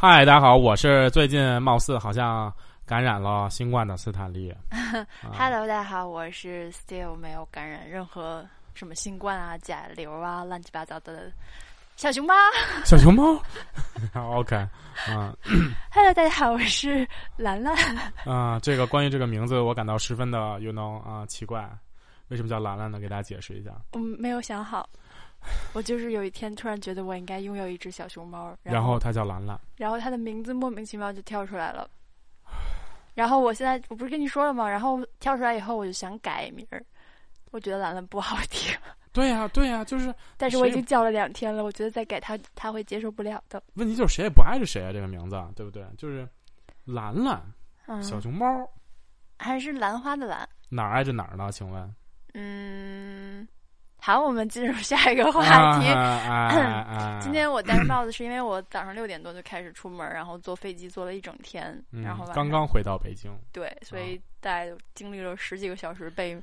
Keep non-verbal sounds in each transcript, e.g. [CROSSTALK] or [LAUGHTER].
嗨，大家好，我是最近貌似好像感染了新冠的斯坦利。[LAUGHS] Hello，大家好，我是 still 没有感染任何什么新冠啊、甲流啊、乱七八糟的小熊猫。小熊猫，[LAUGHS] OK，啊 [COUGHS] Hello，大家好，我是兰兰。啊，这个关于这个名字，我感到十分的 you know 啊奇怪，为什么叫兰兰呢？给大家解释一下。我没有想好，[LAUGHS] 我就是有一天突然觉得我应该拥有一只小熊猫，然后它叫兰兰，然后它的名字莫名其妙就跳出来了。然后我现在我不是跟你说了吗？然后跳出来以后，我就想改名儿，我觉得兰兰不好听，对呀、对呀、就是 [LAUGHS] 但是我已经叫了两天了，我觉得再改它它会接受不了的。问题就是谁也不爱着谁啊，这个名字对不对？就是兰兰嗯，小熊猫，还是兰花的兰。哪儿挨着哪儿呢？请问嗯，好，我们进入下一个话题。[CLEARS THROAT] 今天我戴着帽子是因为我早上六点多就开始出门，然后坐飞机坐了一整天，嗯然后刚刚回到北京，对，所以大概经历了十几个小时被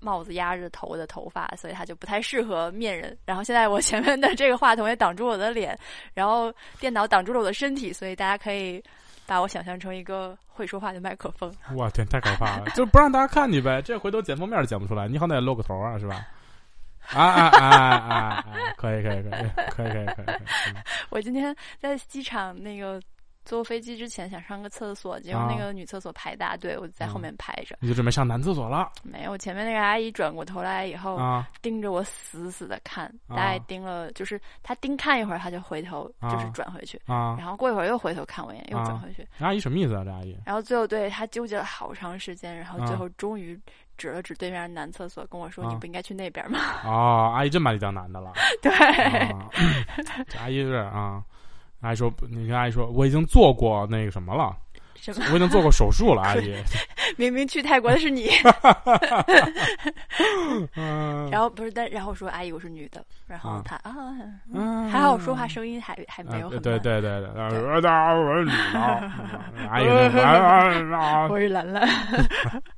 帽子压着头的头发，所以它就不太适合面人。然后现在我前面的这个话筒也挡住我的脸，然后电脑挡住了我的身体，所以大家可以把我想象成一个会说话的麦克风。我天，太可怕了！就不让大家看你呗，这回头剪封面都剪不出来，你好歹也露个头啊，是吧？啊啊啊啊啊！可以可以可以可以可以可以我今天在机场那个坐飞机之前想上个厕所，结果啊那个女厕所排大队，我就在后面排着。你就准备上男厕所了没有，前面那个阿姨转过头来以后，啊？盯着我死死的看，啊大概盯了，就是她盯看一会儿，她就回头，啊就是转回去，啊！然后过一会儿又回头看我一眼，又转回去，这阿姨什么意思啊？这阿姨然后最后对她纠结了好长时间，然后啊最后终于指了指对面男厕所，跟我说：“啊你不应该去那边吗？哦，[LAUGHS] 阿姨真把你当男的了？” [LAUGHS] 对，啊，这阿姨是啊，阿姨说，你跟阿姨说，我已经做过那个什么了，什么？我已经做过手术了，阿姨。[LAUGHS] 明明去泰国的是你，[LAUGHS] 嗯，然后不是，但然后我说阿姨我是女的，然后啊她啊，嗯还好我说话声音还还没有啊很慢，对对对对，我是女的，阿姨 [LAUGHS] 我是兰兰。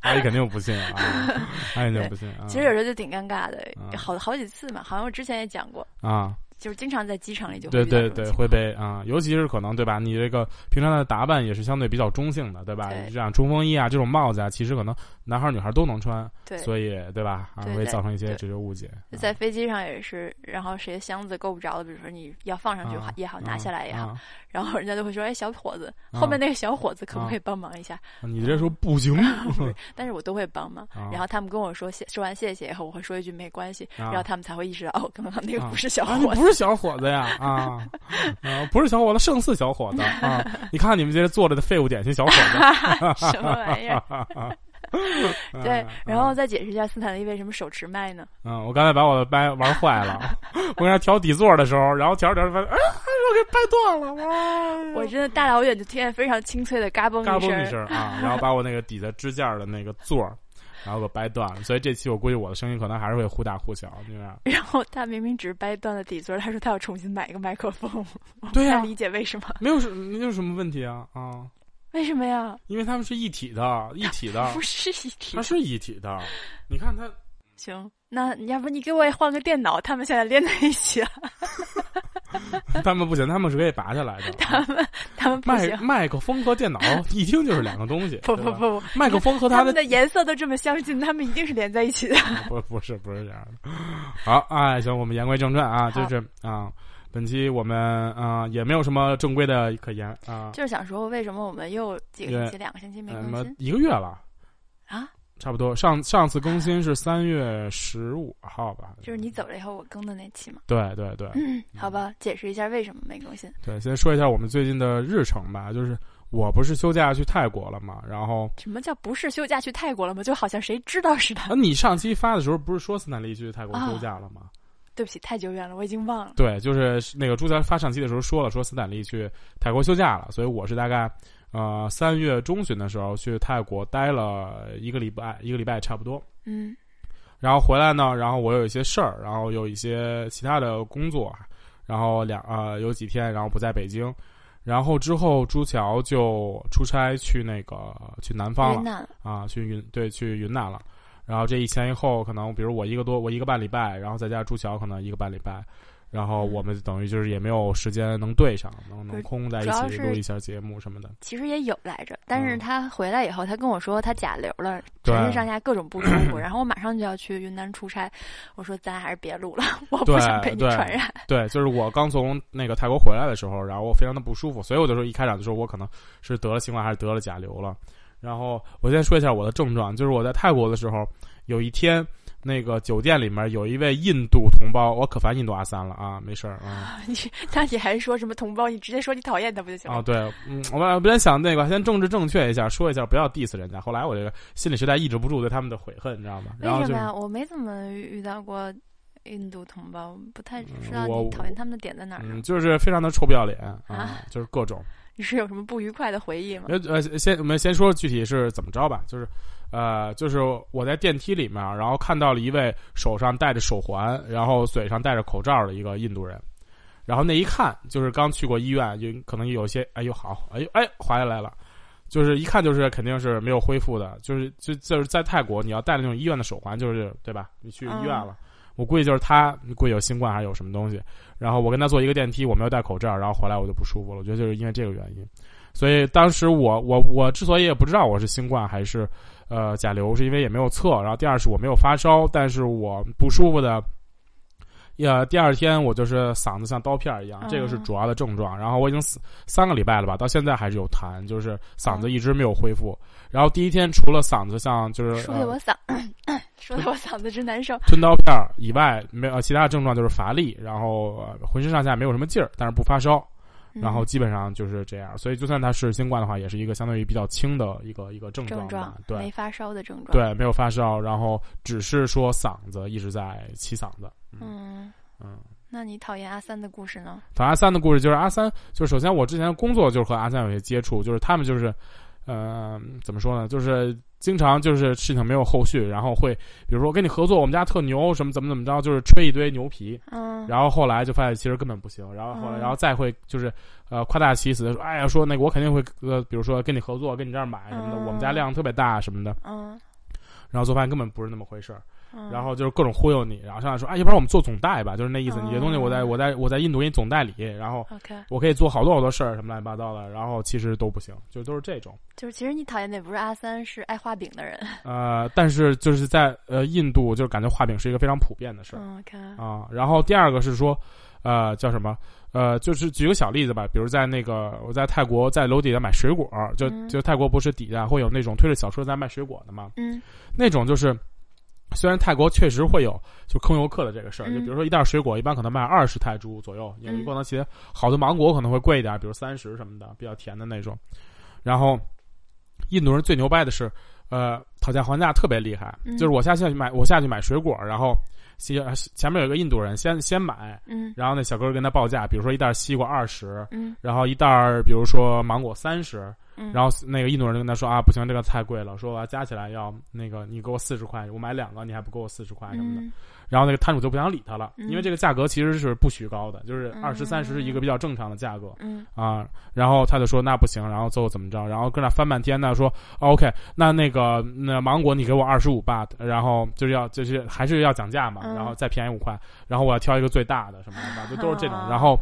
阿姨肯定不信啊，阿姨肯定不信啊。其实有时候就挺尴尬的啊，好好几次嘛，好像我之前也讲过，啊，就是经常在机场里就会对对对，会被啊，尤其是可能对吧？你这个平常的打扮也是相对比较中性的，对吧？对这样冲锋衣啊，这种帽子啊，其实可能男孩儿女孩儿都能穿，对。所以对吧？啊，会造成一些对这些误解。啊在飞机上也是，然后谁的箱子够不着的，比如说你要放上去啊也好，拿下来也好，啊然后人家都会说：“哎，小伙子，啊后面那个小伙子可不可以帮忙一下？”你这时候不行但是我都会帮忙。啊然后他们跟我说谢说完谢谢以后，我会说一句没关系，啊然后他们才会意识到哦，刚刚那个啊不是小伙子。不是小伙子呀啊啊，不是小伙子，胜似小伙子啊！你看你们这些坐着的废物典型小伙子，[LAUGHS] 什么玩意儿？[LAUGHS] 对，然后再解释一下斯坦利为什么手持麦呢？嗯，我刚才把我的麦玩坏了，我给他调底座的时候，然后调着调着发现，哎，我给掰断了，哇！[LAUGHS] 我真的大老远就听见非常清脆的嘎嘣嘎嘣一一声，声啊，然后把我那个底下支架的那个座儿，然后给掰断了，所以这期我估计我的声音可能还是会忽大忽小，这样。然后他明明只是掰断了底座，他说他要重新买一个麦克风，对呀太理解为什么？没有什没有什么问题啊啊，为什么呀？因为他们是一体的，一体的 [LAUGHS] 不，是一体它。是一体的。你看它，行，那要不你给我也换个电脑？他们现在连在一起了，[LAUGHS] [LAUGHS] 他们不行，他们是可以拔下来的。[LAUGHS] 他们他们不麦行。麦克风和电脑 [LAUGHS] 一听就是两个东西。不，不不不，麦克风和它的他们的颜色都这么相近，他们一定是连在一起的。不不是不是这样的。好，哎，行，我们言归正传啊，就是啊，本期我们啊也没有什么正规的可言啊，就是想说，为什么我们又几个星期、两个星期没呃什么更新一个月了，啊？差不多。上上次更新是三月十五号吧？就是你走了以后我更的那期嘛。对对对嗯，好吧，解释一下为什么没更新。对，先说一下我们最近的日程吧，就是我不是休假去泰国了嘛，然后什么叫不是休假去泰国了吗？就好像谁知道似的。啊，你上期发的时候不是说斯坦利去泰国啊休假了吗？对不起，太久远了，我已经忘了。对，就是那个朱家发上期的时候说了，说斯坦利去泰国休假了，所以我是大概呃三月中旬的时候去泰国待了一个礼拜，一个礼拜差不多。嗯然后回来呢，然后我有一些事儿，然后有一些其他的工作，然后两呃有几天，然后不在北京。然后之后朱桥就出差去那个去南方了云南啊，去云对去云南了。然后这一前一后，可能比如我一个多我一个半礼拜，然后再加朱桥可能一个半礼拜，然后我们等于就是也没有时间能对上，能能空在一起录一下节目什么的。其实也有来着，但是嗯他回来以后，他跟我说他甲流了，对全身上下各种不舒服，[CLEARS THROAT] 然后我马上就要去云南出差，我说咱还是别录了，[LAUGHS] 我不想被你传染。对，就是我刚从那个泰国回来的时候，然后我非常的不舒服，所以我就说一开场就说我可能是得了新冠还是得了甲流了。然后我先说一下我的症状，就是我在泰国的时候，有一天那个酒店里面有一位印度同胞，我可烦印度阿三了啊，没事儿啊。[LAUGHS] 你那你还说什么同胞？你直接说你讨厌他不就行了？啊，对，嗯，我本来想那个先政治正确一下，说一下不要 diss 人家。后来我这个心理实在抑制不住对他们的悔恨，你知道吗？然后就为什么呀？我没怎么遇到过印度同胞，不太知道你讨厌他们的点在哪儿呢。嗯，就是非常的臭不要脸啊啊，就是各种。你是有什么不愉快的回忆吗？呃呃，先我们先说具体是怎么着吧，就是，呃，就是我在电梯里面，然后看到了一位手上戴着手环，然后嘴上戴着口罩的一个印度人，然后那一看就是刚去过医院，就可能有些，哎呦好，哎呦哎滑下来了，就是一看就是肯定是没有恢复的，就是就就是在泰国你要戴那种医院的手环，就是对吧？你去医院了。我估计就是他估计有新冠还是有什么东西，然后我跟他坐一个电梯，我没有戴口罩，然后回来我就不舒服了。我觉得就是因为这个原因，所以当时我我我之所以也不知道我是新冠还是呃甲流，是因为也没有测。然后第二是我没有发烧，但是我不舒服的，呀，第二天我就是嗓子像刀片一样，这个是主要的症状。然后我已经三三个礼拜了吧，到现在还是有痰，就是嗓子一直没有恢复。然后第一天除了嗓子像就是说的我嗓，说的我嗓子直难受。吞刀片儿以外，没有其他症状就是乏力，然后、呃、浑身上下没有什么劲儿，但是不发烧，嗯然后基本上就是这样。所以就算他是新冠的话，也是一个相对于比较轻的一个一个症状。症状对没发烧的症状。对，没有发烧，然后只是说嗓子一直在起嗓子。嗯嗯嗯。那你讨厌阿三的故事呢？讨厌阿三的故事就是阿三，就是首先我之前工作就是和阿三有些接触，就是他们就是，呃，怎么说呢？就是经常就是事情没有后续，然后会比如说跟你合作，我们家特牛，什么怎么怎么着，就是吹一堆牛皮，嗯，然后后来就发现其实根本不行，然后后来嗯。然后再会就是呃夸大其词的说，哎呀说那个我肯定会呃比如说跟你合作，跟你这儿买什么的，嗯。我们家量特别大什么的，嗯。然后最后发现根本不是那么回事儿。嗯，然后就是各种忽悠你，然后上来说，哎，要不然我们做总代吧，就是那意思。哦你这东西我在我在我在印度给你总代理，然后我可以做好多好多事儿，什么乱七八糟的，然后其实都不行，就都是这种。就是其实你讨厌的也不是阿三，是爱画饼的人。[LAUGHS] 呃，但是就是在呃印度，就是感觉画饼是一个非常普遍的事儿啊。然后第二个是说，呃，叫什么？呃，就是举个小例子吧，比如在那个我在泰国在楼底下买水果，就嗯就泰国不是底下会有那种推着小车在卖水果的吗？嗯那种就是，虽然泰国确实会有就坑游客的这个事儿，嗯。就比如说一袋水果一般可能卖二十泰铢左右，有嗯一可能其实好的芒果可能会贵一点，比如三十什么的，比较甜的那种。然后印度人最牛掰的是，呃，讨价还价特别厉害，嗯。就是我下去买我下去买水果，然后前前面有一个印度人先先买，嗯。然后那小哥跟他报价，比如说一袋西瓜二十，嗯。然后一袋儿比如说芒果三十，嗯，然后那个印度人就跟他说啊，不行，这个太贵了，说我要加起来要那个你给我四十块，我买两个你还不给我四十块什么的。嗯然后那个摊主就不想理他了，嗯因为这个价格其实是不虚高的，就是嗯二十三十是一个比较正常的价格嗯啊。然后他就说那不行，然后最后怎么着？然后跟那翻半天呢，说、哦 OK，那那个那芒果你给我二十五 bat，然后就是要就是还是要讲价嘛，嗯然后再便宜五块，然后我要挑一个最大的什么的，就都是这种哦。[LAUGHS] 然后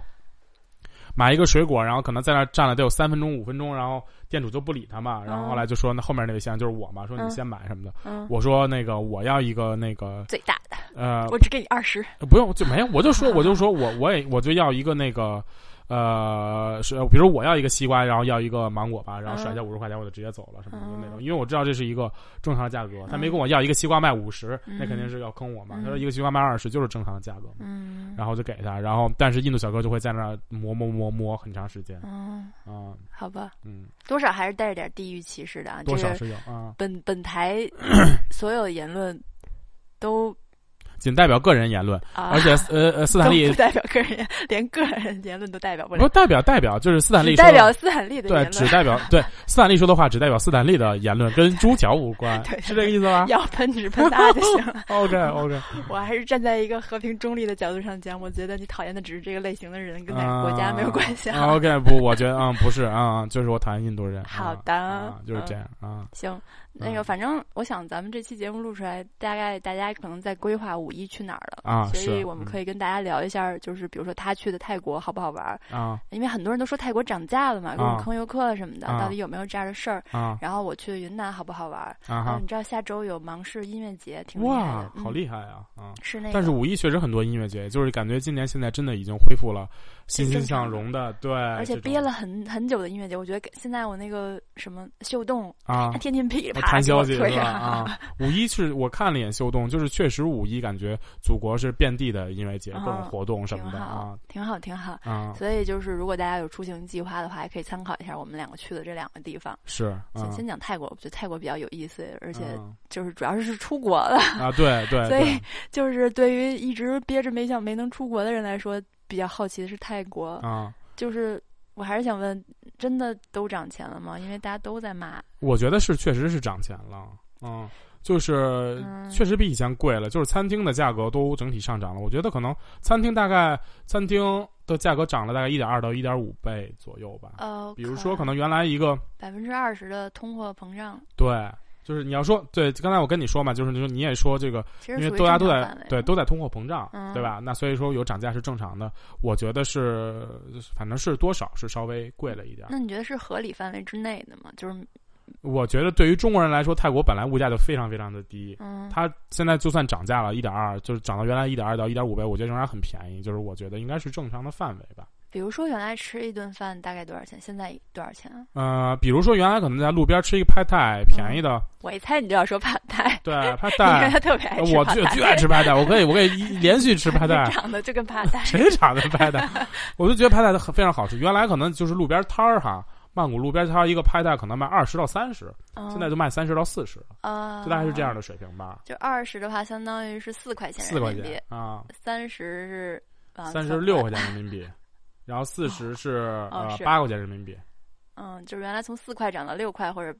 买一个水果，然后可能在那儿站了得有三分钟五分钟，然后店主就不理他嘛，然后后来就说那后面那位先生就是我嘛，说你嗯先买什么的。嗯，我说那个我要一个那个最大的，呃我只给你二十。不用就没有，我就说我就说我我也我就要一个那个呃是比如我要一个西瓜，然后要一个芒果吧，然后甩下五十块钱我就直接走了什么的嗯那种，因为我知道这是一个正常的价格，他没嗯跟我要一个西瓜卖五十，嗯那肯定是要坑我嘛。嗯。他说一个西瓜卖二十就是正常的价格，嗯，然后就给他，然后但是印度小哥就会在那儿磨磨磨磨很长时间。嗯，啊。好吧，嗯，多少还是带着点地域歧视的啊。多少是有啊，本本台 [CLEARS THROAT] 所有言论都仅代表个人言论，啊，而且呃呃斯坦利不代表个人言，[LAUGHS] 连个人言论都代表不了，不代表代表就是斯坦利代表斯坦利的对，只代表对 [LAUGHS] 斯坦利说的话，只代表斯坦利的言论，跟朱角无关对，是这个意思吗要喷只喷他就行了。[LAUGHS] OK OK，我还是站在一个和平中立的角度上讲，我觉得你讨厌的只是这个类型的人，跟哪个国家没有关系啊 OK，不，我觉得嗯不是啊、就是我讨厌印度人。好的啊，就是这样啊。行，那嗯个反正我想咱们这期节目录出来，大概大家可能在规划五一去哪儿了啊所以我们可以跟大家聊一下，就是比如说他去的泰国好不好玩儿？啊因为很多人都说泰国涨价了嘛，给我们啊坑游客什么的，啊到底有没有这样的事儿？啊然后我去云南好不好玩儿？啊你知道下周有芒市音乐节，挺厉害哇的，，好嗯厉害啊啊！是那个，但是五一确实很多音乐节，就是感觉今年现在真的已经恢复了欣欣向荣的，对，而且憋了很很久的音乐节，我觉得现在我那个什么秀动，啊他，[LAUGHS] 天天噼里啪啦谈消息是吧？啊，[LAUGHS] 啊，五一是我看了一眼秀动，就是确实五一感觉祖国是遍地的音乐节、啊各种活动什么的啊，挺好，挺好。啊，所以就是，如果大家有出行计划的话，也可以参考一下我们两个去的这两个地方。是先讲泰国，我觉得泰国比较有意思，而且嗯就是主要是是出国了，啊，对对 [LAUGHS] 所以就是对于一直憋着没想没能出国的人来说，比较好奇的是泰国。啊，就是我还是想问，真的都涨钱了吗？因为大家都在骂。我觉得是确实是涨钱了，嗯。就是嗯确实比以前贵了，就是餐厅的价格都整体上涨了。我觉得可能餐厅大概餐厅的价格涨了大概一点二到一点五倍左右吧。呃，比如说，可能原来一个百分之二十的通货膨胀，对，就是你要说对，刚才我跟你说嘛，就是你说你也说这个，因为大家都在对都在通货膨胀，嗯对吧？那所以说有涨价是正常的。我觉得是，反正是多少是稍微贵了一点儿。那你觉得是合理范围之内的吗？就是我觉得对于中国人来说，泰国本来物价就非常非常的低，嗯，它现在就算涨价了一点二，就是涨到原来一点二到一点五倍，我觉得仍然很便宜。就是我觉得应该是正常的范围吧。比如说原来吃一顿饭大概多少钱？现在多少钱啊？呃，比如说原来可能在路边吃一个拍泰，便宜的，我一猜你就要说派泰，[LAUGHS] 对拍因为泰他，特别爱吃我最最爱吃拍泰，我可以我可以一连续吃拍泰。长得就跟帕泰。谁长的拍泰？我就觉得拍泰很非常好吃。原来可能就是路边摊儿哈，曼谷路边摊儿一个拍泰可能卖二十到三十，嗯现在就卖三十到四十，啊，就大概是这样的水平吧。就二十的话，相当于是四块钱四块人民币钱，啊，三十是啊三十六块钱人民币，然后四十是哦呃八块钱人民币，嗯，就是原来从四块涨到六块，或者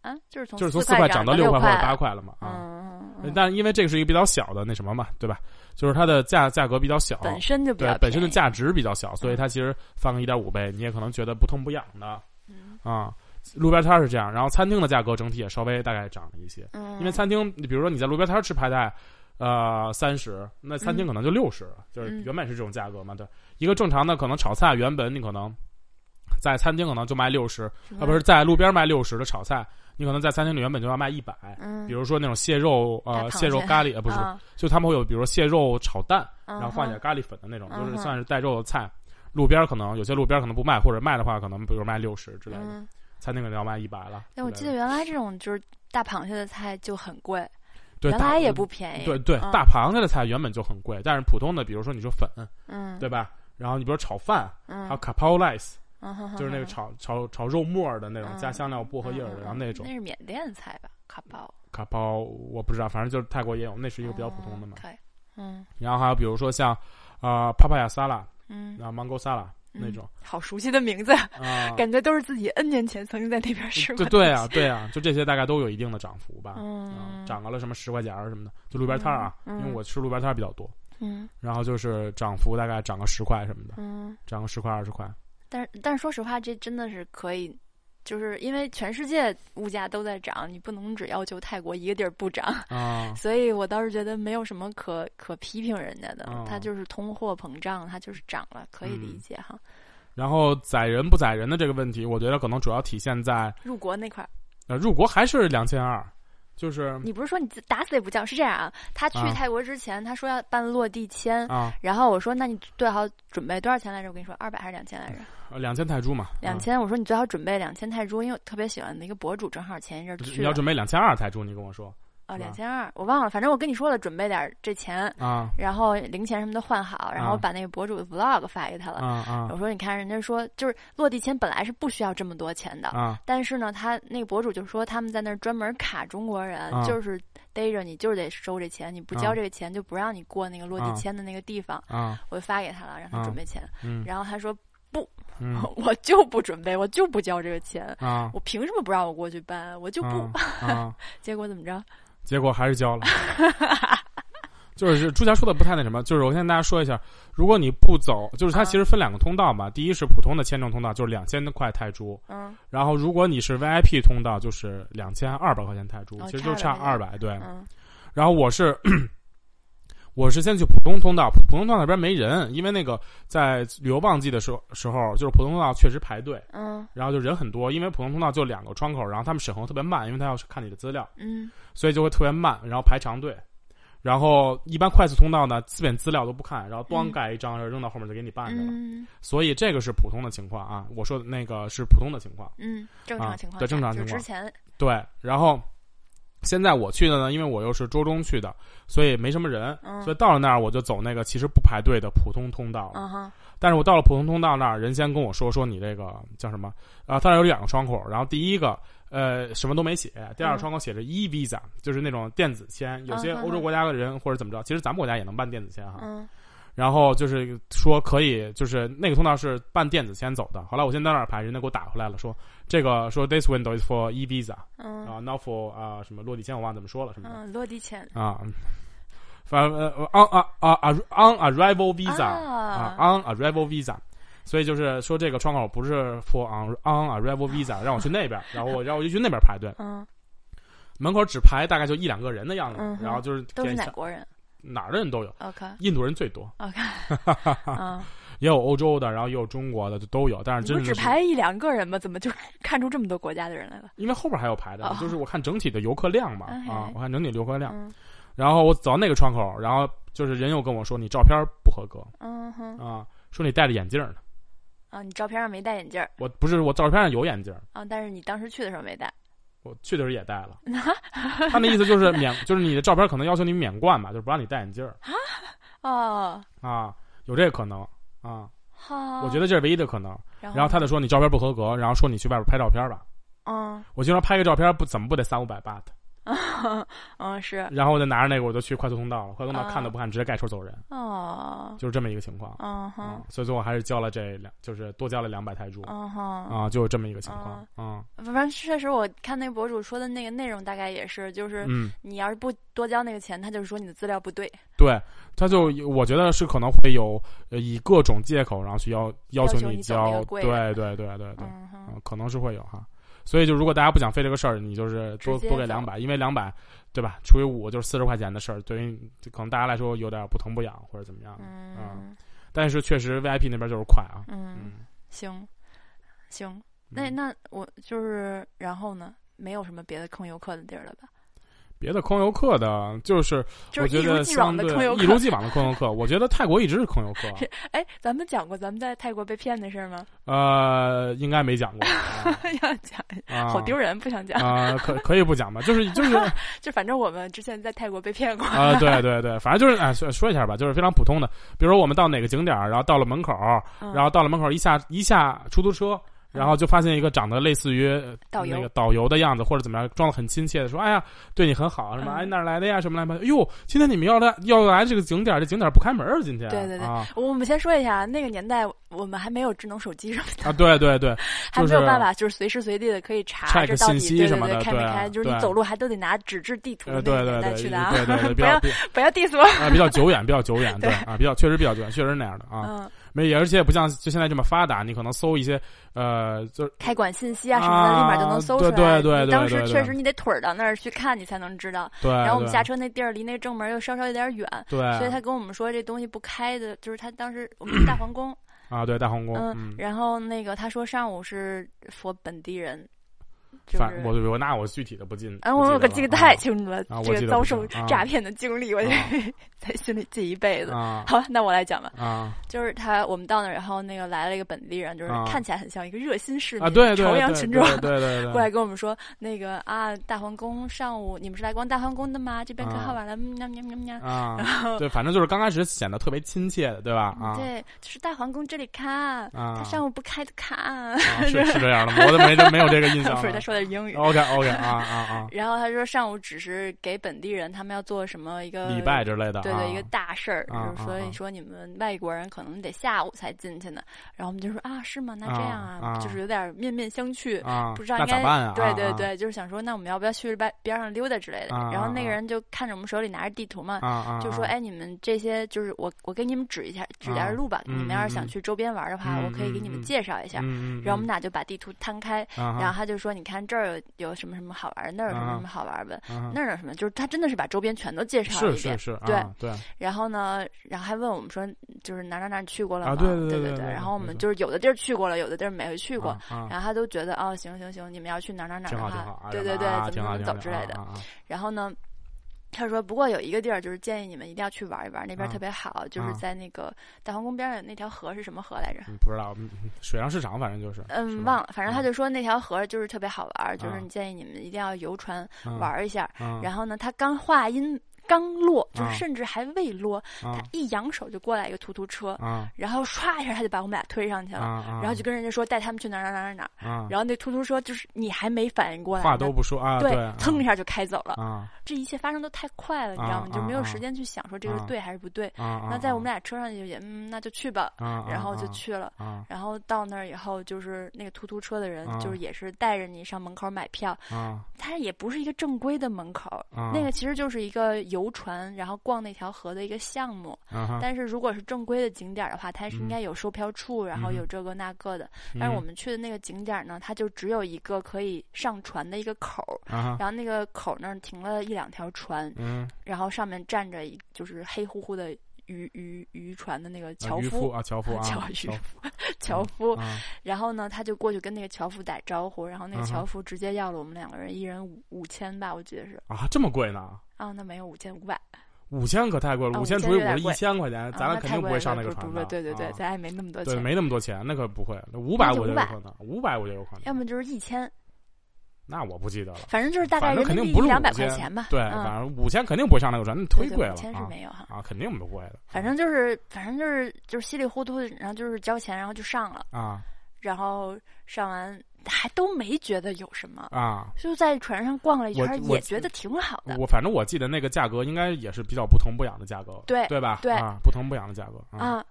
啊，就是从就是从四四块涨到六块或者八块了嘛啊。但因为这个是一个比较小的那什么嘛，对吧？就是它的价价格比较小，本身就对本身的价值比较小，所以嗯。它其实翻个一点五倍，你也可能觉得不痛不痒的嗯。啊。路边摊儿是这样，然后餐厅的价格整体也稍微大概涨了一些，嗯，因为餐厅，你比如说你在路边摊儿吃排泰，呃，三十，那餐厅嗯可能就六十、就是嗯原本是这种价格嘛，对。一个正常的可能炒菜，原本你可能在餐厅可能就卖六十，什啊，不是在路边卖六十的炒菜，你可能在餐厅里原本就要卖一百。嗯，比如说那种蟹肉，呃，蟹蟹肉咖喱，呃，不是，啊就他们会有，比如说蟹肉炒蛋，然然后放点咖喱粉的那种，就是算是带肉的菜。路边可能有些路边可能不卖，或者卖的话，可能比如卖六十之类的，嗯，餐厅可能要卖一百了。哎，我记得原来这种就是大螃蟹的菜就很贵，对大原来也不便宜。对对，嗯大螃蟹的菜原本就很贵，但是普通的，比如说你说粉，嗯，对吧？然后你比如炒饭，嗯，还有 capao rice，嗯哼哼就是那个炒炒炒肉末儿的那种，嗯加香料、薄荷叶儿的，嗯然后那种那是缅甸菜吧？卡包 capao 我不知道，反正就是泰国也有，那是一个比较普通的嘛。嗯然后还有比如说像呃 papaya salad，嗯，然后 mango salad 那嗯种好熟悉的名字，啊。[LAUGHS] 感觉都是自己 N 年前曾经在那边吃过。对对啊，对啊，就这些大概都有一定的涨幅吧，嗯啊，涨了什么十块钱儿什么的，就路边摊儿啊，嗯因为我吃路边摊儿比较多，嗯然后就是涨幅大概涨个十块什么的，嗯，涨个十块二十块，但是但是说实话，这真的是可以。就是因为全世界物价都在涨，你不能只要求泰国一个地儿不涨，啊，[LAUGHS] 所以我倒是觉得没有什么可可批评人家的，哦它就是通货膨胀，它就是涨了，可以理嗯解哈。然后宰人不宰人的这个问题，我觉得可能主要体现在入国那块儿，呃入国还是两千二，就是你不是说你打死也不降？是这样啊，他去啊泰国之前，他说要办落地签，啊然后我说那你最好准备多少钱来着？我跟你说，二百还是两千来着？两千泰铢嘛，啊两千。我说你最好准备两千泰铢，因为我特别喜欢的一个博主，正好前一阵儿去了你要准备两千二泰铢，你跟我说啊，两千二，我忘了，反正我跟你说了，准备点儿这钱，啊然后零钱什么的换好，然后把那个博主的 vlog 发给他了。啊啊我说你看，人家说就是落地签本来是不需要这么多钱的，啊但是呢，他那个博主就说他们在那儿专门卡中国人，啊就是逮着你就是得收这钱，你不交啊这个钱就不让你过那个落地啊签的那个地方。啊我就发给他了，让他啊准备钱。嗯然后他说嗯 [LAUGHS] 我就不准备，我就不交这个钱，啊我凭什么不让我过去办？我就不。啊啊，[LAUGHS] 结果怎么着？[LAUGHS] 结果还是交了。就是朱霞说的不太那什么，就是我先跟大家说一下，如果你不走，就是它啊其实分两个通道嘛，第一是普通的签证通道，就是两千块泰铢，嗯然后如果你是 VIP 通道，就是两千二百块钱泰铢，哦其实就差差二百，对。嗯然后我是我是先去普通通道，普通通道那边没人，因为那个在旅游旺季的时候时候，就是普通通道确实排队，嗯然后就人很多，因为普通通道就两个窗口，然后他们审核特别慢，因为他要看你的资料，嗯所以就会特别慢，然后排长队。然后一般快速通道呢，基本资料都不看，然后咣嗯盖一张，然后扔到后面就给你办去了。嗯所以这个是普通的情况啊，我说的那个是普通的情况。嗯，正常情况对下就正常情况之前对，然后现在我去的呢，因为我又是周中去的，所以没什么人，嗯所以到了那儿我就走那个其实不排队的普通通道。嗯哼但是我到了普通通道那儿，人先跟我说说你这个叫什么啊？它那儿有两个窗口，然后第一个呃什么都没写，第二个嗯窗口写着 e visa，、就是那种电子签，有些嗯欧洲国家的人或者怎么着，其实咱们国家也能办电子签哈。嗯然后就是说可以，就是那个通道是办电子签走的。后来我先在那儿排，人家给我打回来了，说这个说 this window is for e visa 嗯。啊、not for 啊、什么落地签，我忘了怎么说了什么的。嗯，落地签。啊，反正呃 on 啊啊啊 on arrival visa 啊。啊 on arrival visa，所以就是说这个窗口不是 for on on arrival visa，让我去那边，[LAUGHS] 然后我然后我就去那边排队，嗯，门口只排大概就一两个人的样子，嗯然后就是都是哪国人哪儿的人都有，？OK 印度人最多，OK，[LAUGHS] 嗯，也有欧洲的，然后也有中国的，就都有，但是真的是只排一两个人吗？怎么就看出这么多国家的人来了？因为后边还有排的，哦就是我看整体的游客量嘛，哎啊，我看整体游客量，嗯然后我走到那个窗口，然后就是人又跟我说你照片不合格嗯哼啊，说你戴着眼镜呢。啊，你照片上没戴眼镜我不是我照片上有眼镜，啊，但是你当时去的时候没戴。我去的时候也戴了。[LAUGHS] 他那意思就是免，就是你的照片可能要求你免冠嘛，就是不让你戴眼镜儿哦，啊，有这个可能啊。好，我觉得这是唯一的可能。然后他就说你照片不合格，然后说你去外边拍照片吧。嗯我经常拍个照片不怎么不得三五百 baht，[LAUGHS] 嗯是然后我就拿着那个我就去快速通道了，快速通道啊看都不看，直接盖戳走人，哦，就是这么一个情况。嗯哼嗯，所以最后还是交了这两，就是多交了两百泰铢嗯哼。啊，就是这么一个情况啊。反正确实，我看那个博主说的那个内容大概也是，就是嗯，你要是不多交那个钱，他就是说你的资料不对，对，他就我觉得是可能会有呃以各种借口，然后去要要求你交，对的对对对对，可能是会有哈。所以就如果大家不想费这个事儿，你就是多多给两百，因为两百，对吧？除以五就是四十块钱的事儿，对于可能大家来说有点不疼不痒或者怎么样。嗯但是确实 VIP 那边就是快啊，嗯，嗯，行行，那嗯那我就是然后呢，没有什么别的坑游客的地儿了吧？别的空游客的，就是一如得相对既往的空游客。一如既往的空游客，[LAUGHS] 我觉得泰国一直是空游客，哎，咱们讲过咱们在泰国被骗的事儿吗？呃，应该没讲过，[LAUGHS] 要讲，啊、好丢人，不想讲。啊、可可以不讲吧，就是 [LAUGHS] 就是就反正我们之前在泰国被骗过。啊、对对对，反正就是哎说说一下吧，就是非常普通的，比如说我们到哪个景点，然后到了门口，嗯然后到了门口一下一下出租车。然后就发现一个长得类似于呃导游那个导游的样子，或者怎么样，装的很亲切的说：“哎呀，对你很好，什么嗯哎哪儿来的呀，什么来着？哎呦，今天你们要来要来这个景点，这景点不开门儿，今天对对对啊我们先说一下，那个年代我们还没有智能手机什么的，啊，对对对，[LAUGHS] 还就是没有办法，就是随时随地的可以查 check 这到底信息对对对什么的开没开，就是你走路还都得拿纸质地图呃，的那个年对对对代去的啊，对对对，比 [LAUGHS] 不要不要 diss 我。啊比较久远，比较久远，[LAUGHS] 对对啊，比较确实比较久远，确实是那样的啊。嗯，没，而且也不像就现在这么发达，你可能搜一些呃，就是开馆信息啊什么的，啊立马就能搜出来。对对对你当时确实你得腿儿到那儿去看，你才能知道。对，然后我们下车那地儿离那正门又稍稍有点远，对，所以他跟我们说这东西不开的，就是他当时我们去大皇宫，[CLEARS THROAT] 啊，对大皇宫，嗯嗯，，然后那个他说上午是佛本地人，就是反我我那我具体的不进，哎，不我可记得了记得太清楚了，啊这个遭受啊诈骗的经历，我就啊 [LAUGHS] 在心里记一辈子。啊好，那我来讲吧。啊就是他，我们到那儿，然后那个来了一个本地人，就是啊看起来很像一个热心市民，啊，对对朝对阳群众，对对对对，[LAUGHS] 过来跟我们说，那个啊，大皇宫上午你们是来逛大皇宫的吗？这边可啊好玩了，喵喵喵喵。啊然，后对，反正就是刚开始显得特别亲切的，对吧？啊，对，就是大皇宫这里看，啊他上午不开的看。啊 [LAUGHS] 是是这样的，我都没没有这个印象不是，他了。说的英语。OK OK 啊啊啊，[LAUGHS] 然后他说上午只是给本地人，他们要做什么一个礼拜之类的，啊对对，一个大事儿，啊就是所啊啊以说你们外国人可能得下午才进去呢。然后我们就说啊，是吗？那这样啊啊就是有点面面相觑。啊，不知道应该？对对对，就是想说，那我们要不要去边边上溜达之类的？啊然后那个啊人就看着我们手里拿着地图嘛，就说：“啊哎，你们这些就是我我给你们指一下指点啊路吧。嗯你们要是想嗯去周边玩的话，嗯我可以给你们介绍一下。”然后我们俩就把地图摊开，啊然后他就说：“你看看这儿有有什么什么好玩的，那儿有什么啊什么好玩的，啊那儿有什么，就是他真的是把周边全都介绍了一遍。是是是，对啊对然后呢，然后还问我们说，就是哪哪哪你去过了吗？啊对对对对对对然后我们就是有的地儿去过了，有的地儿没去过。然后他都觉得哦，行行行，你们要去哪哪哪的挺好挺好话，啊，对对对，啊怎么怎么走之类的。然后呢，他说不过有一个地儿，就是建议你们一定要去玩一玩，那边啊特别好，就是啊在那个大皇宫边上那条河是什么河来着？嗯不知道，嗯水上市场反正就是，嗯，忘了，反正他就说那条河就是特别好玩，就是建议你们一定要游船嗯玩一下。嗯然后呢，他刚话音刚落，就啊是甚至还未落，啊。他一扬手就过来一个突突车，啊。然后唰一下他就把我们俩推上去了，然后就跟人家说带他们去哪儿哪儿哪儿哪儿，啊，然后那突突车就是你还没反应过来，话都不说啊，对，啊一下就开走了。啊。这一切发生都太快了，你知道吗？啊就没有啊时间去想说这个是啊。对还是不对。啊，那在我们俩车上就也嗯，那就去吧，啊，然后就去了。啊。然后到那儿以后，就是那个突突车的人，啊。就是也是带着你上门口买票。啊它也不是一个正规的门口，啊，那个其实就是一个游船，然后逛那条河的一个项目。啊，但是如果是正规的景点的话，它是应嗯该有售票处，然后嗯有这个那个的。但是我嗯们去的那个景点呢，它就只有一个可以上船的一个口然后那个口儿那儿停了一两条船，嗯，然后上面站着一就是黑乎乎的渔渔渔船的那个啊樵夫啊，樵夫 [LAUGHS] 啊，樵樵渔 [LAUGHS] 樵夫，啊然后呢，他就过去跟那个樵夫打招呼，然后那个樵夫直接要了我们两个人一人五五千吧，我记得是啊，这么贵呢？啊，那没有五千五百，五千可太贵了，啊五千5000除以五是一千块钱，啊咱俩肯定不会上那个船的。对对对，啊咱也没那么多对，钱，没那么多钱，那可不会。五百我就500我觉得有可能，五百我就有可能。要么就是一千，那我不记得了。反正就是大概反人民币一两百块钱吧。对，嗯反正五千肯定不会上那个船，那忒贵了五千是啊没有哈。啊，肯定不贵的。反正就是，反正就是，就是稀里糊涂，然后就是交钱，然后就上了，啊然后上完还都没觉得有什么，啊，就在船上逛了一圈也觉得挺好的。我反正我记得那个价格应该也是比较不疼不痒的价格，对对吧？对啊，不疼不痒的价格啊啊，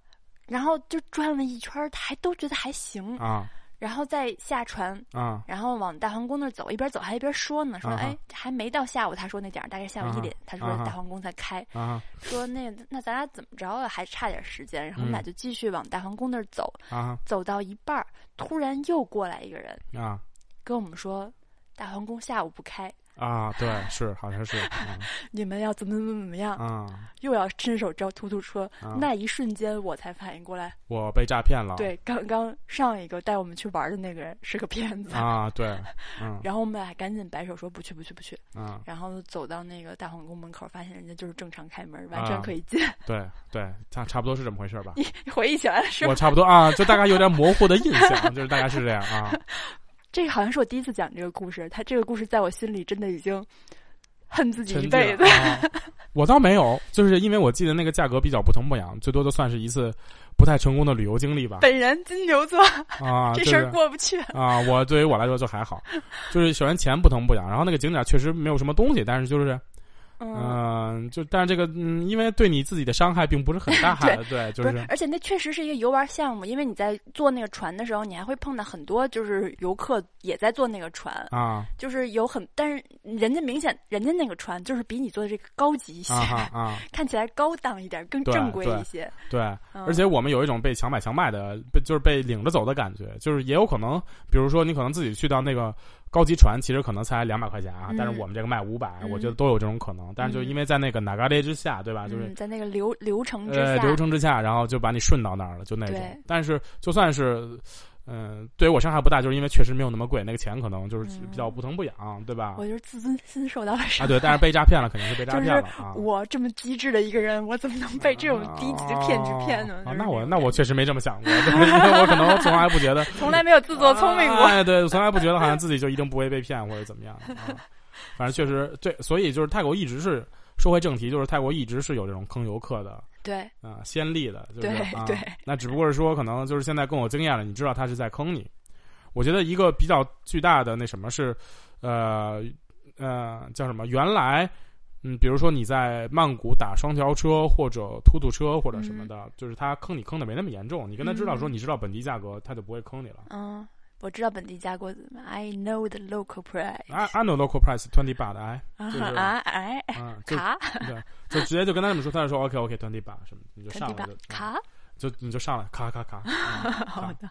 然后就转了一圈，还都觉得还行，啊然后再下船，啊。然后往大皇宫那儿走，一边走还一边说呢，说啊哎，还没到下午，他说那点儿大概下午一点，他说大皇宫才开，啊说那那咱俩怎么着啊，还差点时间，然后我们俩嗯。就继续往大皇宫那儿走，啊走到一半儿，突然又过来一个人啊。跟我们说，大皇宫下午不开，啊！对，是好像是 [LAUGHS] 你们要怎么怎么怎么样，啊又要伸手招突突车，啊！那一瞬间我才反应过来，我被诈骗了。对，刚刚上一个带我们去玩的那个人是个骗子。啊，[LAUGHS] 对，嗯然后我们俩赶紧摆手说不去不去不去，嗯，然后走到那个大皇宫门口，发现人家就是正常开门，完啊全可以进。对对，差差不多是这么回事吧？[LAUGHS] 你回忆起来了是我？差不多啊，就大概有点模糊的印象，就是大概是这样啊。这个好像是我第一次讲这个故事，他这个故事在我心里真的已经恨自己一辈子。啊我倒没有，就是因为我记得那个价格比较不疼不痒，最多就算是一次不太成功的旅游经历吧。本人金牛座，啊，[LAUGHS] 这事儿过不去。啊，我对于我来说就还好，就是首先钱不疼不痒，然后那个景点确实没有什么东西，但是就是嗯，嗯、就但是这个嗯，因为对你自己的伤害并不是很大的，对，[LAUGHS] 就是是，而且那确实是一个游玩项目，因为你在坐那个船的时候，你还会碰到很多就是游客也在坐那个船，啊就是有很，但是人家明显人家那个船就是比你坐的这个高级一些，啊啊，[LAUGHS] 看起来高档一点，更正规一些。对，嗯而且我们有一种被强买强卖的，被就是被领着走的感觉，就是也有可能，比如说你可能自己去到那个高级船，其实可能才两百块钱啊，嗯但是我们这个卖五百、嗯我觉得都有这种可能。但是就因为在那个哪嘎列之下，对吧？就是、嗯，在那个流流程之呃下，流程之下，然后就把你顺到那儿了，就那种。但是就算是。嗯，对于我伤害不大，就是因为确实没有那么贵，那个钱可能就是嗯比较不疼不痒，对吧？我就是自尊心受到了伤啊，对，但是被诈骗了，肯定是被 [LAUGHS] 诈骗了啊。我这么机智的一个人，我怎么能被这种低级的骗局骗呢？啊就是那我那我确实没这么想过，就是因为我可能从来不觉得 [LAUGHS] 从来没有自作聪明过。哎，对，从来不觉得好像自己就一定不会被骗或者怎么样。啊、反正确实对，所以就是泰国一直是说回正题，就是泰国一直是有这种坑游客的对啊、先例的，就是对啊、对，那只不过是说可能就是现在更有经验了，你知道他是在坑你。我觉得一个比较巨大的那什么是，呃呃叫什么？原来。嗯，比如说你在曼谷打双条车或者突突车或者什么的，就是他坑你坑的没那么严重。你跟他知道说嗯你知道本地价格，他就不会坑你了。嗯，我知道本地价格怎么，I know the local price。I I know local price twenty baht，哎，啊哎，卡对，就直接就跟他们说，他就说 OK OK twenty baht 什么，你就上肯定吧了就，卡，就你就上来，咔咔咔，啊 [LAUGHS] 好的。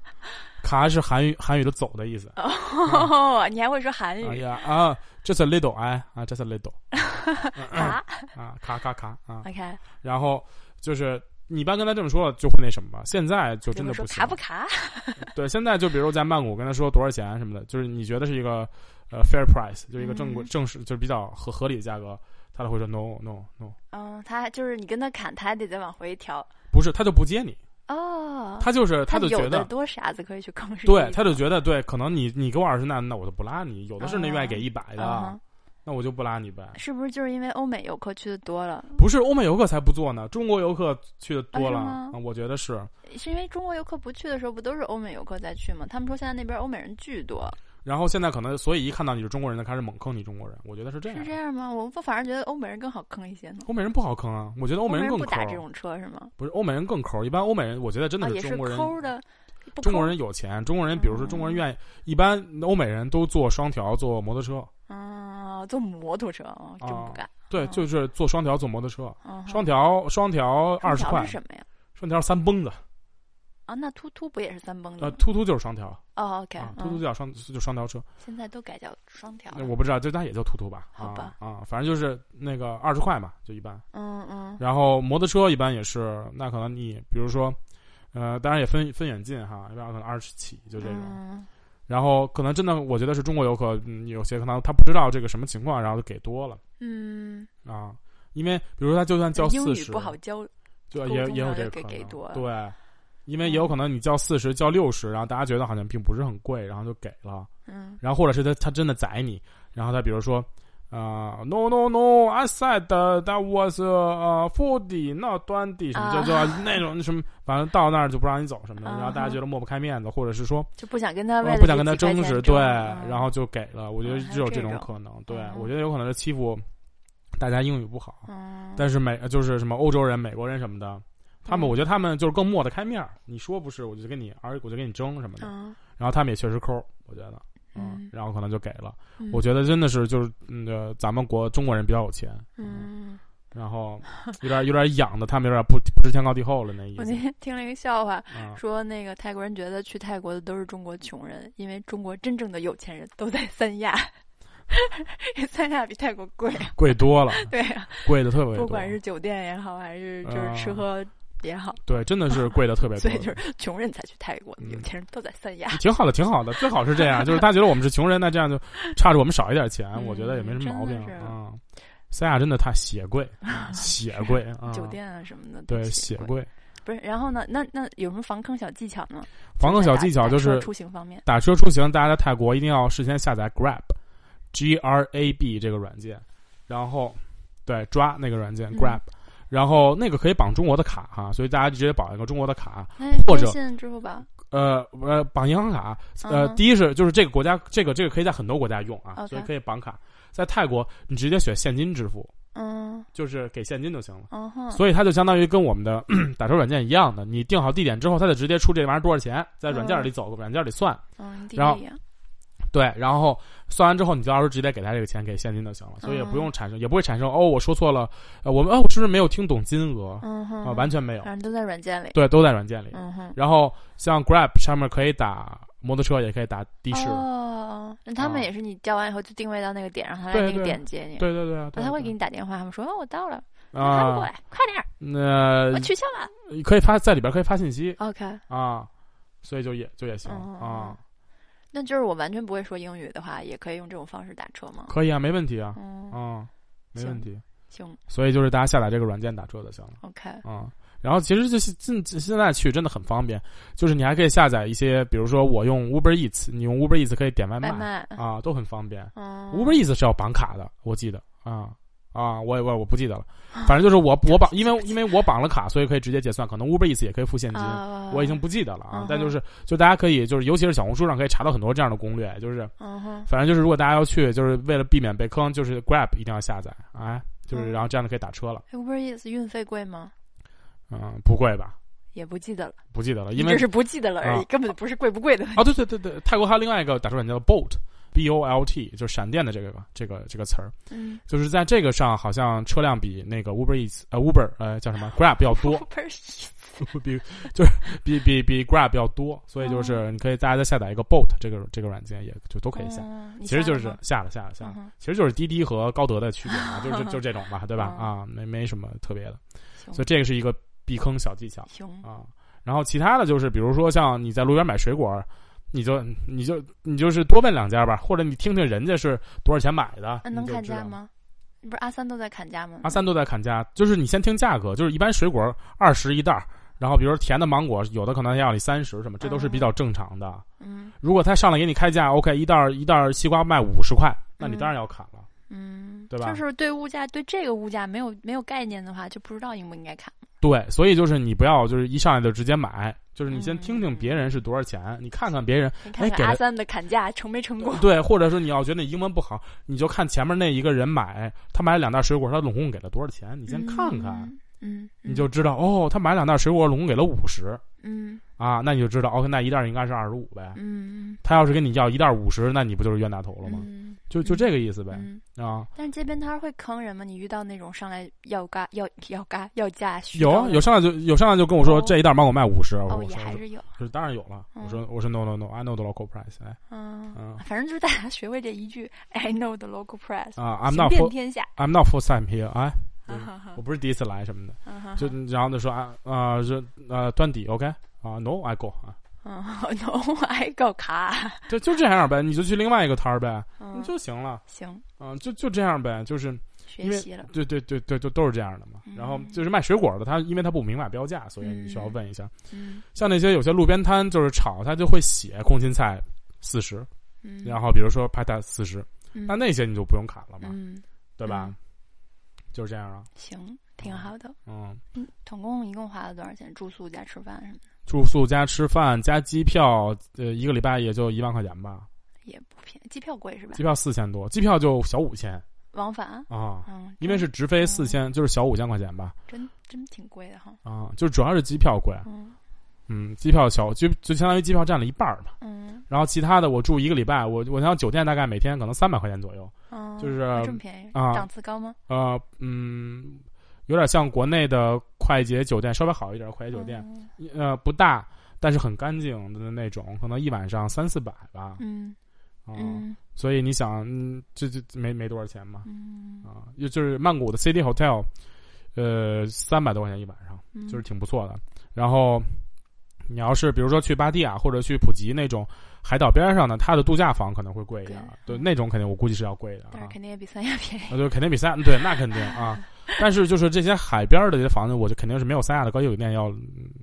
卡是韩语韩语的走的意思。哦，你还会说韩语哎语？呀啊，just a little，哎啊，just a little，[LAUGHS] 卡啊，卡卡卡啊，，OK，然后就是你一般跟他这么说了，就会那什么吧，现在就真的说不行卡不卡？[LAUGHS] 对，现在就比如在曼谷跟他说多少钱什么的，就是你觉得是一个呃 fair price，就是一个正规嗯正式就是比较合合理的价格，他都会说 no no no，嗯，他就是你跟他砍，他还得再往回调。不是，他就不接你，哦，他就是他就觉得多傻子可以去坑对，他就觉得对，可能你你给我二十那那我就不拉你，有的是那愿意给一百的，那我就不拉你呗。是不是就是因为欧美游客去的多了？不是欧美游客才不做呢，中国游客去的多了，我觉得是。是因为中国游客不去的时候，不都是欧美游客在去吗？他们说现在那边欧美人巨多，然后现在可能，所以一看到你是中国人，就开始猛坑你中国人，我觉得是这样。是这样吗？我反而觉得欧美人更好坑一些呢。欧美人不好坑啊，我觉得欧美人更抠。不打这种车是吗？不是欧美人更抠，一般欧美人我觉得真的是中国人。抠的，中国人有钱，中国人比如说嗯中国人愿意，一般欧美人都坐双条坐摩托车，嗯，坐摩托车啊，真不敢。对，嗯就是坐双条坐摩托车，嗯双条双条二十块。双条是，什么呀？双条三蹦子，啊，那突突不也是三蹦子呃，突突就是双条。哦，OK，突突叫双就双条车，现在都改叫双条那。我不知道，就那也叫突突吧，好吧。啊啊，反正就是那个二十块嘛，就一般。嗯嗯。然后摩托车一般也是，那可能你比如说，呃，当然也分分远近哈，一般可能二十起就这种。嗯然后可能真的，我觉得是中国游客，嗯，有些可能他不知道这个什么情况，然后就给多了嗯，啊。因为比如说他就算交四十，不好交，就沟也也有这个可能给多了对，因为也有可能你交四十、交六十，然后大家觉得好像并不是很贵，然后就给了。嗯然后或者是他他真的宰你，然后他比如说。啊、n o no no，I said that was 呃 forty not twenty 什么，啊。就就那种什么，反正到那儿就不让你走什么的，啊然后大家觉得抹不开面子，或者是说就不想跟他不想跟他争执，对，嗯然后就给了。我觉得只有这种种可能，对嗯我觉得有可能是欺负大家英语不好，嗯，但是美就是什么欧洲人、美国人什么的，他们嗯。我觉得他们就是更抹得开面儿，你说不是，我就跟你，而我就跟你争什么的，嗯。然后他们也确实抠，我觉得，嗯。然后可能就给了。嗯。我觉得真的是就是那个咱们国中国人比较有钱，嗯，然后有点有点养的，他们有点不不知天高地厚了那意我思那天听了一个笑话，啊。说那个泰国人觉得去泰国的都是中国穷人，因为中国真正的有钱人都在三亚，[LAUGHS] 三亚比泰国贵。贵多了，对呀、贵的特别多。不管是酒店也好，还是就是吃啊喝也好，对，真的是贵的特别多 [LAUGHS] 所。以就是穷人才去泰国，嗯有钱人都在三亚。挺好的，挺好的，最好是这样，[LAUGHS] 就是大家觉得我们是穷人，那这样就差着我们少一点钱，嗯我觉得也没什么毛病啊。三亚真的太血贵，[LAUGHS] 血贵啊，酒店啊什么的，对。血贵。不是，然后呢？那那有什么防坑小技巧呢？防坑小技巧就是出行方面。打车出行，大家在泰国一定要事先下载 Grab，G R A B 这个软件，然后对抓那个软件嗯 Grab，、然后那个可以绑中国的卡哈，所以大家就直接绑一个中国的卡，哎，或者、支付宝，呃呃绑银行卡，呃，嗯。第一是就是这个国家这个这个可以在很多国家用啊所以可以绑卡，在泰国你直接选现金支付，嗯。就是给现金就行了。嗯哼，所以它就相当于跟我们的 [CLEARS THROAT] 打车软件一样的，你定好地点之后，它就直接出这玩意儿多少钱，在软件里走，软件里算，嗯，然后对，然后算完之后，你到时候直接给他这个钱，给现金就行了，所以也不用产生，也不会产生哦，我说错了，呃，我们哦，我是不是没有听懂金额嗯哼，啊？完全没有，反正都在软件里。对，都在软件里。嗯哼，然后像 Grab 上面可以打摩托车，也可以打的士，哦，那他们啊也是你叫完以后就定位到那个点，然后他来那个点接你。对对对啊，那对他会给你打电话，他们说哦我到了，还不过啊，来，快点儿，那我取消了。可以发在里边可以发信息 OK，啊，所以就也就也行嗯啊，那就是我完全不会说英语的话，也可以用这种方式打车吗？可以啊，没问题啊，嗯，啊，没问题。行所以就是大家下载这个软件打车就行了，OK，啊。然后其实就是现现在去真的很方便，就是你还可以下载一些，比如说我用 Uber Eats，你用 Uber Eats 可以点外卖外卖，啊，都很方便。嗯 Uber Eats 是要绑卡的，我记得啊啊，我也我我不记得了，反正就是我我绑，因为因为我绑了卡，所以可以直接结算，可能 Uber Eats 也可以付现金。啊我已经不记得了啊但就是就大家可以就是尤其是小红书上可以查到很多这样的攻略，就是反正就是如果大家要去，就是为了避免被坑，就是 Grab 一定要下载，哎，就是嗯然后这样就可以打车了。哎 Uber Eats 运费贵吗？嗯，不贵吧？也不记得了，不记得了，因为只是不记得了而已，啊根本不是贵不贵的。啊，对对对对，泰国还有另外一个打车软件叫 Bolt，B O L T，就是闪电的这个这个这个词儿，嗯，就是在这个上好像车辆比那个 Uber Eats 呃 Uber 呃叫什么？Grab [LAUGHS] 要多，[LAUGHS] 比就是比比比 Grab 要多，所以就是你可以大家再下载一个 Bolt 这个这个软件，也就都可以下。其实就是下了下了下了其实就是滴滴和高德的区别嘛，就 [LAUGHS] 是就就这种吧，对吧？嗯啊，没没什么特别的，所以这个是一个避坑小技巧行，啊。然后其他的就是，比如说像你在路边买水果，你就你就你就是多问两家吧，或者你听听人家是多少钱买的，那能？砍价吗？不是阿三都在砍价吗？阿三都在砍价，就是你先听价格，就是一般水果二十一袋儿，然后比如说甜的芒果，有的可能要你三十什么，这都是比较正常的。嗯如果他上来给你开价，OK，一袋一袋西瓜卖五十块，那你嗯当然要砍了。嗯，对吧就是对物价对这个物价没有没有概念的话，就不知道应不应该砍。对，所以就是你不要就是一上来就直接买，就是你先嗯听听别人是多少钱，你看看别人，你看哎给了看阿三的砍价成没成功？对，或者说你要觉得你英文不好，你就看前面那一个人买，他买了两袋水果，他总共给了多少钱，你先看看，嗯，嗯，你就知道哦，他买两袋水果总共给了五十嗯。啊，那你就知道，OK，那一袋应该是二十五呗。嗯他要是跟你要一袋五十，那你不就是冤大头了吗？嗯，就就这个意思呗嗯。啊，但是街边摊会坑人吗？你遇到那种上来要嘎要要嘎要价虚有高的？有上来就有上来就跟我说、哦。这一袋芒果卖五十，哦我说也还是有，是当然有了，嗯。我说我说 no no no，I know the local price，哎。嗯嗯。反正就是大家学会这一句 I know the local price，啊，I'm 行 not 遍 for 天下。I'm not first time here，哎，啊哈哈。我不是第一次来什么的，就然后就说啊啊是呃端底 OK 啊 No I go 啊，嗯，[LAUGHS] no I go 卡，就就这样呗，你就去另外一个摊儿呗，嗯，就行了，行，嗯，就就这样呗，就是因为学习了，对对对对，就都是这样的嘛。然后就是卖水果的，他因为他不明码标价，所以你需要问一下。嗯。像那些有些路边摊就是炒，他就会写空心菜四十，嗯，然后比如说拍菜四十，嗯。那那些你就不用砍了嘛，嗯。对吧？嗯？就是这样啊，行，挺好的。嗯，嗯，总共一共花了多少钱？住宿加吃饭什么的？住宿加吃饭加机票，呃，一个礼拜也就一万块钱吧，也不便宜，机票贵是吧？机？票四千多，机票就小五千。往返，啊，嗯，因为是直飞嗯四千，就是小五千块钱吧，真真挺贵的哈。啊，就主要是机票贵，嗯嗯，机票小就就相当于机票占了一半儿嘛。嗯然后其他的我住一个礼拜，我我想酒店大概每天可能三百块钱左右，嗯，就是啊这么便宜，啊档次高吗？呃嗯，有点像国内的快捷酒店，稍微好一点的快捷酒店，嗯呃不大，但是很干净的那种，可能一晚上三四百吧，嗯啊、嗯所以你想，嗯，这这没没多少钱嘛，嗯啊，就就是曼谷的 City Hotel，呃，三百多块钱一晚上，嗯，就是挺不错的。然后你要是比如说去芭提雅或者去普吉那种海岛边上的，它的度假房可能会贵一点儿，对，那种肯定我估计是要贵的啊但是。肯定也比三亚便宜。啊，对，肯定比三亚对，那肯定啊。[LAUGHS] 但是就是这些海边儿的这些房子，我就肯定是没有三亚的高级酒店要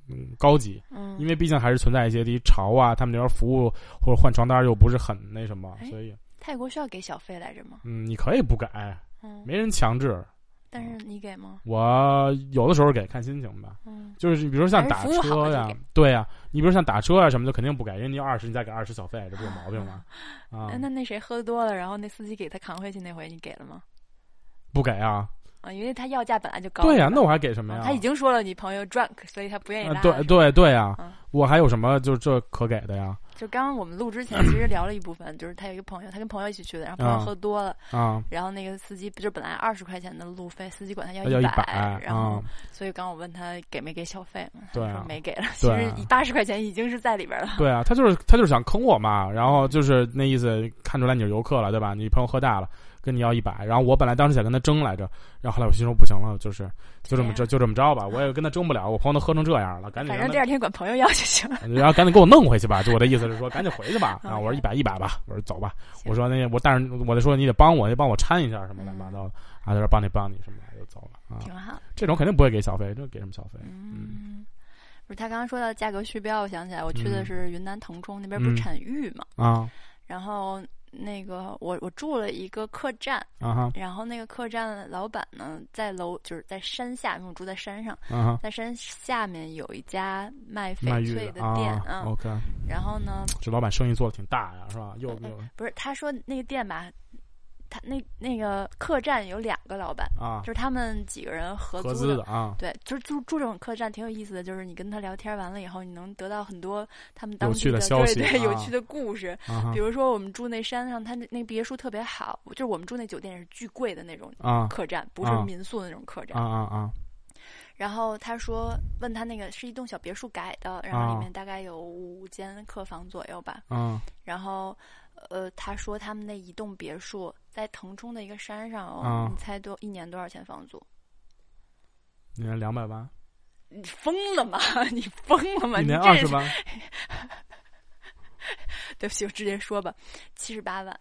嗯高级，嗯，因为毕竟还是存在一些低潮啊，他们那边服务或者换床单又不是很那什么，哎所以泰国需要给小费来着吗？嗯，你可以不改，嗯，没人强制。但是你给吗？我有的时候给看心情吧，嗯就是比如说像打车呀对呀，你比如像打车啊什么的，肯定不给，人家要二十，你再给二十小费，这不有毛病吗？[LAUGHS] 啊哎，那那谁喝多了，然后那司机给他扛回去那回，你给了吗？不给啊？啊，因为他要价本来就高。对呀，那我还给什么呀？啊他已经说了你朋友 drunk，所以他不愿意拉。啊对对对呀嗯，我还有什么就这可给的呀？就刚刚我们录之前，[CLEARS THROAT] 其实聊了一部分，就是他有一个朋友，他跟朋友一起去的，然后朋友啊喝多了，啊，然后那个司机就本来二十块钱的路费，司机管他要要一百，百然后啊，所以刚刚我问他给没给小费嘛，对啊没给了，其实八十块钱已经是在里边了。对啊，他就是他就是想坑我嘛，然后就是那意思，看出来你是游客了，对吧？你朋友喝大了，跟你要一百，然后我本来当时想跟他争来着，然后后来我心说不行了，就是就这么着就这么着吧，我也跟他争不了，我朋友都喝成这样了，赶紧反正第二天管朋友要就行了。[LAUGHS] 然后赶紧给我弄回去吧，就我的意思是说赶紧回去吧。[LAUGHS] 啊，OK 我说一百一百吧，我说走吧。我说那我但是我就说你得帮我，得帮我掺一下什么乱七八糟的。啊，他说帮你帮你什么的就走了啊。挺好，这种肯定不会给小费，这给什么小费？嗯。不是他刚刚说到价格虚标，我想起来，我去的嗯是云南腾冲那边，不是嗯产玉嘛，啊然后那个我我住了一个客栈，然后那个客栈老板呢在楼就是在山下，因为我住在山上，在山下面有一家卖翡翠的啊店，嗯，，OK，然后呢，这老板生意做的挺大呀，是吧？又呃又不是他说那个店吧，他那那个客栈有两个老板，啊就是他们几个人合合租资的啊，对，就是住住这种客栈挺有意思的，就是你跟他聊天完了以后，你能得到很多他们当有地趣的消息对对有啊趣的故事。啊比如说我们住那山上，他那那别墅特别好，就是我们住那酒店也是巨贵的那种啊客栈，不是啊民宿那种客栈。啊啊啊然后他说问他那个是一栋小别墅改的，然后啊里面大概有五间客房左右吧。啊然后，呃，他说他们那一栋别墅在腾冲的一个山上哦，啊你猜多一年多少钱房租？一年两百万，你疯了吗？[LAUGHS] 你疯了吗？一年二十万，[LAUGHS] 对不起，我直接说吧，七十八万，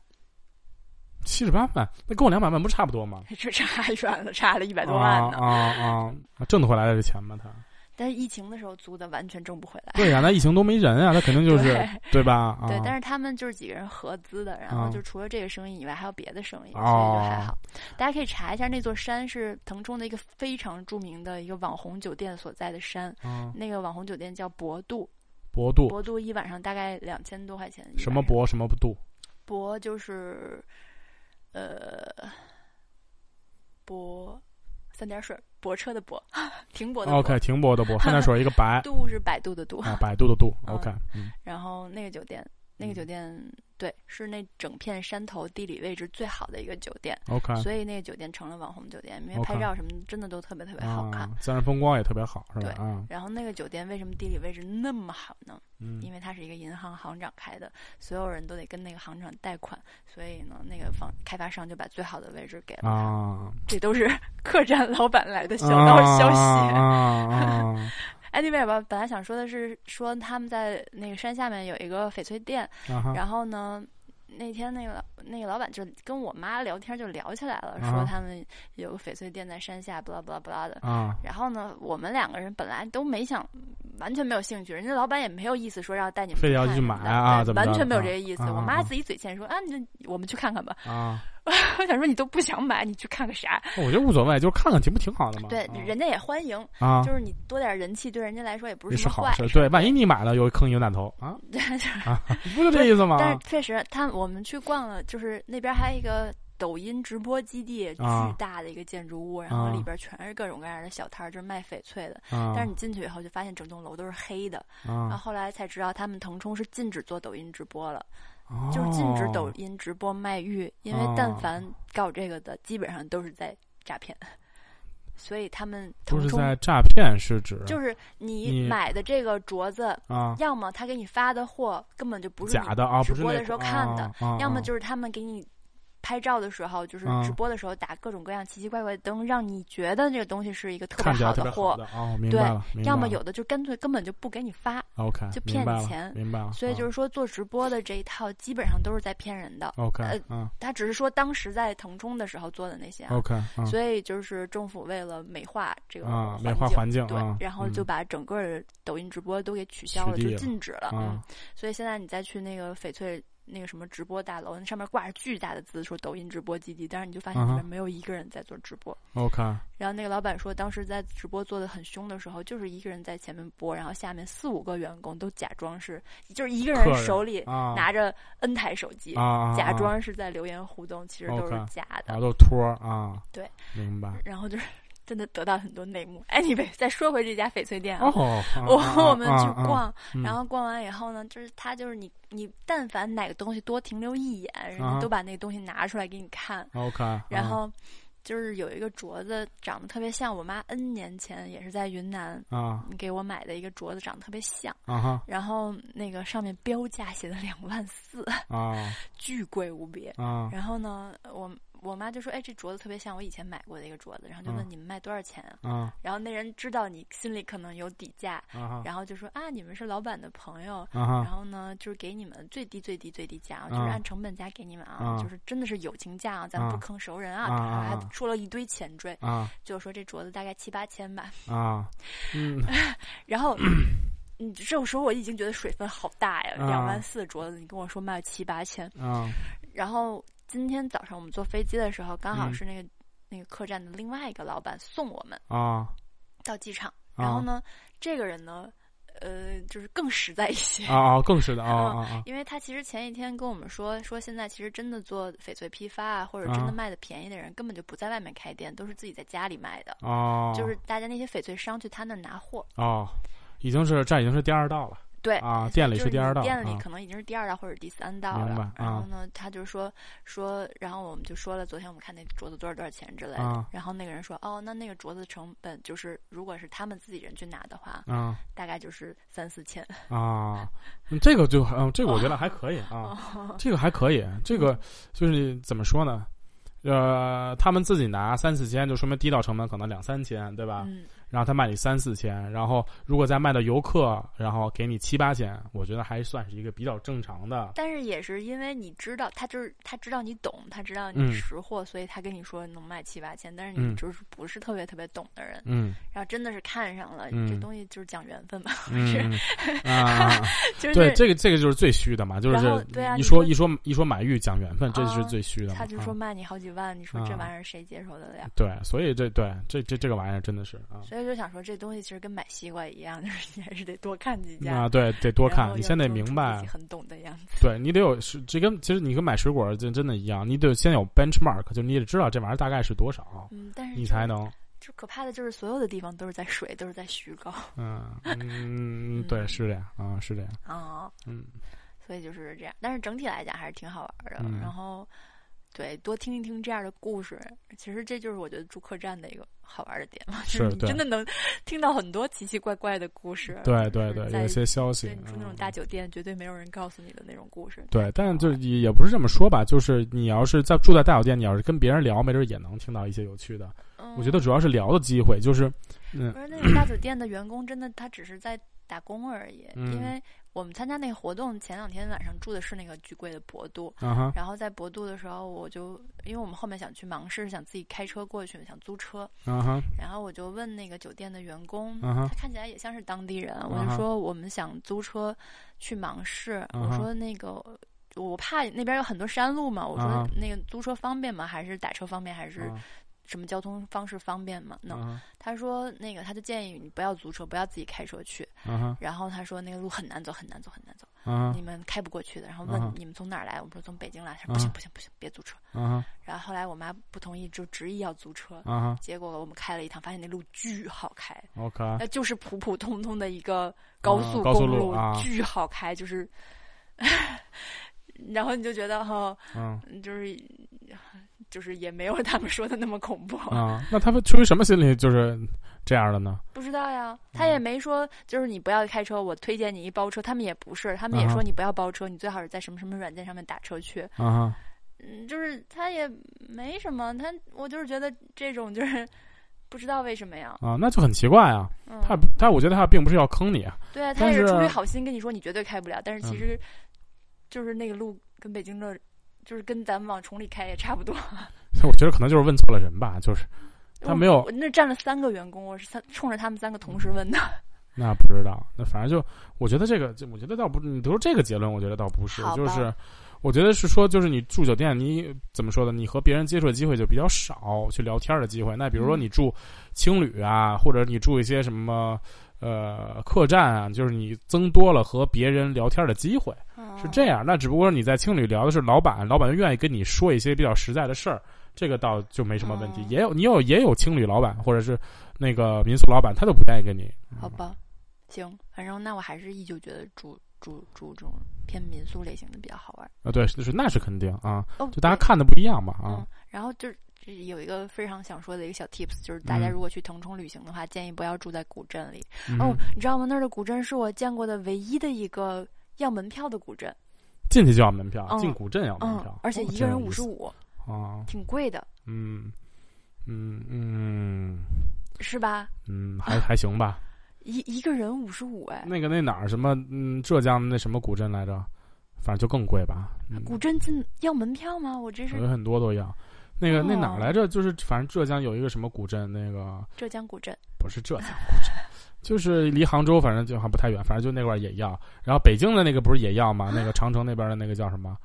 七十八万，那跟我两百万不差不多吗？[LAUGHS] 这差远了，差了一百多万呢。啊啊啊！挣得回来的这钱吗？他？但是疫情的时候租的，完全挣不回来。对呀、那疫情都没人啊，他肯定就是对对吧？啊、对，但是他们就是几个人合资的，然后啊就除了这个生意以外，还有别的生意，所以哦就还好。大家可以查一下，那座山是腾冲的一个非常著名的一个网红酒店所在的山，啊，那个网红酒店叫博度，博度博度一晚上大概两千多块钱。什么博什么度博就是，呃，博三点水，泊车的泊，停泊的泊。？OK，停泊的泊，三点水一个白度是百度的度。啊，百度的度。嗯 OK，嗯然后那个酒店，那个酒店对，是那整片山头地理位置最好的一个酒店，，OK，所以那个酒店成了网红酒店，因为拍照什么的真的都特别特别好看。啊，自然风光也特别好，是吧？对啊，然后那个酒店为什么地理位置那么好呢？嗯因为它是一个银行行长开的，所有人都得跟那个行长贷款，所以呢，那个房开发商就把最好的位置给了他。啊，这都是 [LAUGHS] 客栈老板来的小道消息。啊啊 [LAUGHS] anyway 吧，本来想说的是说他们在那个山下面有一个翡翠店，然后呢。那天那个那个老板就跟我妈聊天，就聊起来了，啊说他们有个翡翠店在山下，不拉不拉不拉的。啊然后呢，我们两个人本来都没想，完全没有兴趣，人家老板也没有意思说要带你们非得要去买啊怎么完全没有啊这个意思。我妈自己嘴欠说啊，那我们去看看吧。啊！[LAUGHS] 我想说你都不想买，你去看个啥？我觉得无所谓，就是看看挺不挺好的嘛。对，啊人家也欢迎，啊，就是你多点人气，对人家来说也不是什么坏事。对，万一你买了有坑一个弹头 [LAUGHS] 啊对，不就这意思吗？[LAUGHS] 但是确实，他我们去逛了，就是那边还有一个抖音直播基地，巨啊大的一个建筑物，然后里边全是各种各样的小摊儿，就是卖翡翠的。啊，但是你进去以后，就发现整栋楼都是黑的。然后啊，后来才知道，他们腾冲是禁止做抖音直播了，哦就是禁止抖音直播卖玉，因为但凡搞这个的，基本上都是在诈骗。[LAUGHS] 所以他们都是在诈骗，是指？就是你你买的这个镯子，啊。要么他给你发的货根本就不是假的啊，直播的时候看的，要么就是他们给你拍照的时候，就是啊直播的时候打各种各样奇奇怪怪的灯，让你觉得这个东西是一个特别好的货。的哦，明对白了，明白了。要么有的就干脆根本就不给你发，OK，就骗你钱。明白了。所以就是说做直播的这一套基本上都是在骗人的。啊 OK，呃嗯。他只是说当时在腾冲的时候做的那些啊，OK，嗯。所以就是政府为了美化这个美化环境对啊，，然后就嗯把整个的抖音直播都给取消了，就禁止了。所以现在你再去那个翡翠那个什么直播大楼，那上面挂着巨大的字说抖音直播基地，但是你就发现里面没有一个人在做直播。OK 然后那个老板说，当时在直播做的很凶的时候，就是一个人在前面播，然后下面四五个员工都假装是，就是一个人人手里啊拿着 N 台手机，啊，假啊装是在留言互动，其实都是假的。啊都托儿啊，对，明白。然后就是真的得到很多内幕。Anyway，[LAUGHS] 再说回这家翡翠店啊。哦，我啊我们去，啊啊逛，嗯然后逛完以后呢，就是他就是你你但凡哪个东西多停留一眼，人啊家都把那个东西拿出来给你看。OK，啊然后就是有一个镯子长得特别像我妈 N 年前也是在云南啊给我买的一个镯子，长得特别像。啊哈然后那个上面标价写的两万四，啊 [LAUGHS] 巨贵无比。啊然后呢，我我妈就说：“哎，这镯子特别像我以前买过的一个镯子。”然后就问嗯你们卖多少钱啊？啊然后那人知道你心里可能有底价，然后就说：“啊，你们是老板的朋友，然后呢，就是给你们最低最低最低价，就是啊按成本价给你们啊，啊就是真的是友情价啊，咱们啊不坑熟人啊，还啊说了一堆前缀，啊就说这镯子大概七八千吧。啊，嗯 [LAUGHS] 然后，嗯，这种时候我已经觉得水分好大呀，啊两万四的镯子，你跟我说卖七八千。啊然后今天早上我们坐飞机的时候，刚好嗯是那个、那个客栈的另外一个老板送我们啊到机场，啊然后呢，这个人呢。呃，就是更实在一些啊啊，更是的 [LAUGHS] 啊啊啊！因为他其实前一天跟我们说，说现在其实真的做翡翠批发啊，或者真的卖的便宜的人，根本就不在外面开店，都是自己在家里卖的。哦，就是大家那些翡翠商去他那拿货。哦，已经是这已经是第二道了。对啊，店里是第二道，店里可能已经是第二道或者第三道了。然后呢，他就说说，然后我们就说了，昨天我们看那镯子多少多少钱之类的。然后那个人说，哦，那那个镯子成本就是，如果是他们自己人去拿的话，嗯，大概就是三四千。啊，这个就嗯，这个我觉得还可以啊，这个还可以，这个就是怎么说呢？呃，他们自己拿三四千，就说明低到成本可能两三千，对吧？嗯。然后他卖你三四千，然后如果再卖到游客，然后给你七八千，我觉得还算是一个比较正常的。但是也是因为你知道，他就是他知道你懂，他知道你识货，所以他跟你说能卖七八千。但是你就是不是特别特别懂的人，嗯，然后真的是看上了，这东西就是讲缘分嘛，是啊，[LAUGHS] 就是对这个这个就是最虚的嘛，就是对啊，一说一说一说买玉讲缘分，这是最虚的。他就说卖你好几万，你说这玩意儿谁接受得了？对，所以这对这这这个玩意儿真的是啊。所以就想说这东西。其实跟买西瓜一样，[LAUGHS] 就是你还是得多看几家啊，对，得多看。你先得明白，很懂的样子。对你得有是这跟其实你跟买水果真真的一样，你得先有 benchmark，就你得知道这玩意儿大概是多少，嗯，但是你才能。就可怕的就是所有的地方都是在水，都是在虚高。[LAUGHS] 嗯嗯，[LAUGHS] 对，是这样啊，是这样啊，嗯，所以就是这样。但是整体来讲还是挺好玩的，然后。对，多听一听这样的故事，其实这就是我觉得住客栈的一个好玩的点嘛，[LAUGHS] 就是你真的能听到很多奇奇怪怪的故事。对对对，有些消息。住那种大酒店，绝对没有人告诉你的那种故事。对，但就也也不是这么说吧，就是你要是在住在大酒店，你要是跟别人聊，没准也能听到一些有趣的。我觉得主要是聊的机会，就是嗯，不是那种大酒店的员工，真的他只是在打工而已，因为。我们参加那个活动前两天晚上住的是那个巨贵的博度，然后在博度的时候，我就因为我们后面想去芒市，想自己开车过去，想租车，然后我就问那个酒店的员工，他看起来也像是当地人，我就说我们想租车去芒市，我说那个我怕那边有很多山路嘛，我说那个租车方便吗？还是打车方便？还是？什么交通方式方便吗？那他说那个他就建议你不要租车，不要自己开车去。然后他说那个路很难走，很难走，很难走，你们开不过去的。然后问你们从哪儿来，我们说从北京来。他说不行不行不行，别租车。然后后来我妈不同意，就执意要租车。结果我们开了一趟，发现那路巨好开。OK，那就是普普通通的一个高速公路，巨好开，就是，[LAUGHS] 然后你就觉得哈，嗯，就是。[LAUGHS] 就是也没有他们说的那么恐怖啊。那他们出于什么心理就是这样的呢？不知道呀，他也没说就是你不要开车，我推荐你一包车。他们也不是，他们也说你不要包车，你最好是在什么什么软件上面打车去。啊，嗯，就是他也没什么，他我就是觉得这种就是不知道为什么呀。啊，那就很奇怪啊。他他我觉得他并不是要坑你啊。对啊，他也是出于好心跟你说你绝对开不了，但是其实就是那个路跟北京的。就是跟咱们往崇礼开也差不多，[LAUGHS] 我觉得可能就是问错了人吧，就是他没有。那站了三个员工，我是三冲着他们三个同时问的。[LAUGHS] 那不知道，那反正就我觉得这个，我觉得倒不，你得出这个结论，我觉得倒不是，就是我觉得是说，就是你住酒店，你怎么说的？你和别人接触的机会就比较少，去聊天的机会。那比如说你住青旅啊，或者你住一些什么。呃，客栈啊，就是你增多了和别人聊天的机会，是这样。那只不过你在青旅聊的是老板，老板愿意跟你说一些比较实在的事儿，这个倒就没什么问题。也有你有也有青旅老板或者是那个民宿老板，他都不愿意跟你。好吧，行，反正那我还是依旧觉得住住住这种偏民宿类型的比较好玩。啊，对，就是那是肯定啊，就大家看的不一样嘛啊。然后就。有一个非常想说的一个小 tips，就是大家如果去腾冲旅行的话，建议不要住在古镇里。哦，你知道吗？那儿的古镇是我见过的唯一的一个要门票的古镇。进去就要门票，进古镇要门票，而且一个人五十五，啊，挺贵的。嗯嗯嗯，是吧？嗯，还还行吧。一一个人五十五，哎，那个那哪儿什么？嗯，浙江的那什么古镇来着？反正就更贵吧。古镇进要门票吗？我这是有很多都要。那个那哪儿来着？就是反正浙江有一个什么古镇，那个浙江古镇不是浙江古镇，就是离杭州反正就还不太远，反正就那块儿也要。然后北京的那个不是也要吗？那个长城那边的那个叫什么？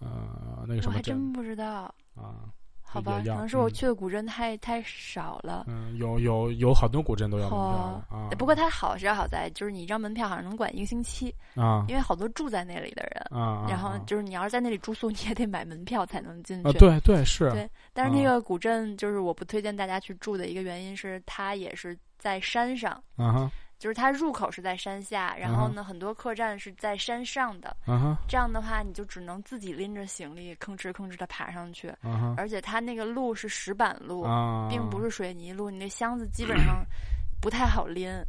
呃，那个什么镇？我还真不知道啊。好吧，可能是我嗯去的古镇太太少了。嗯，有有有好多古镇都要门票哦啊。不过它好是好在，就是你一张门票好像能管一个星期，啊因为好多住在那里的人。啊，然后啊就是你要是在那里住宿，[LAUGHS] 你也得买门票才能进去。啊，对对是，对但是那啊个古镇，就是我不推荐大家去住的一个原因是，它也是在山上，啊哈就是它入口是在山下，然嗯后呢，很多客栈是在山上的。这样的话，你就只能自己拎着行李吭哧吭哧的爬上去，而且它那个路是石板路，啊，并不是水泥路，你那箱子基本上 [CLEARS THROAT] 不太好拎。嗯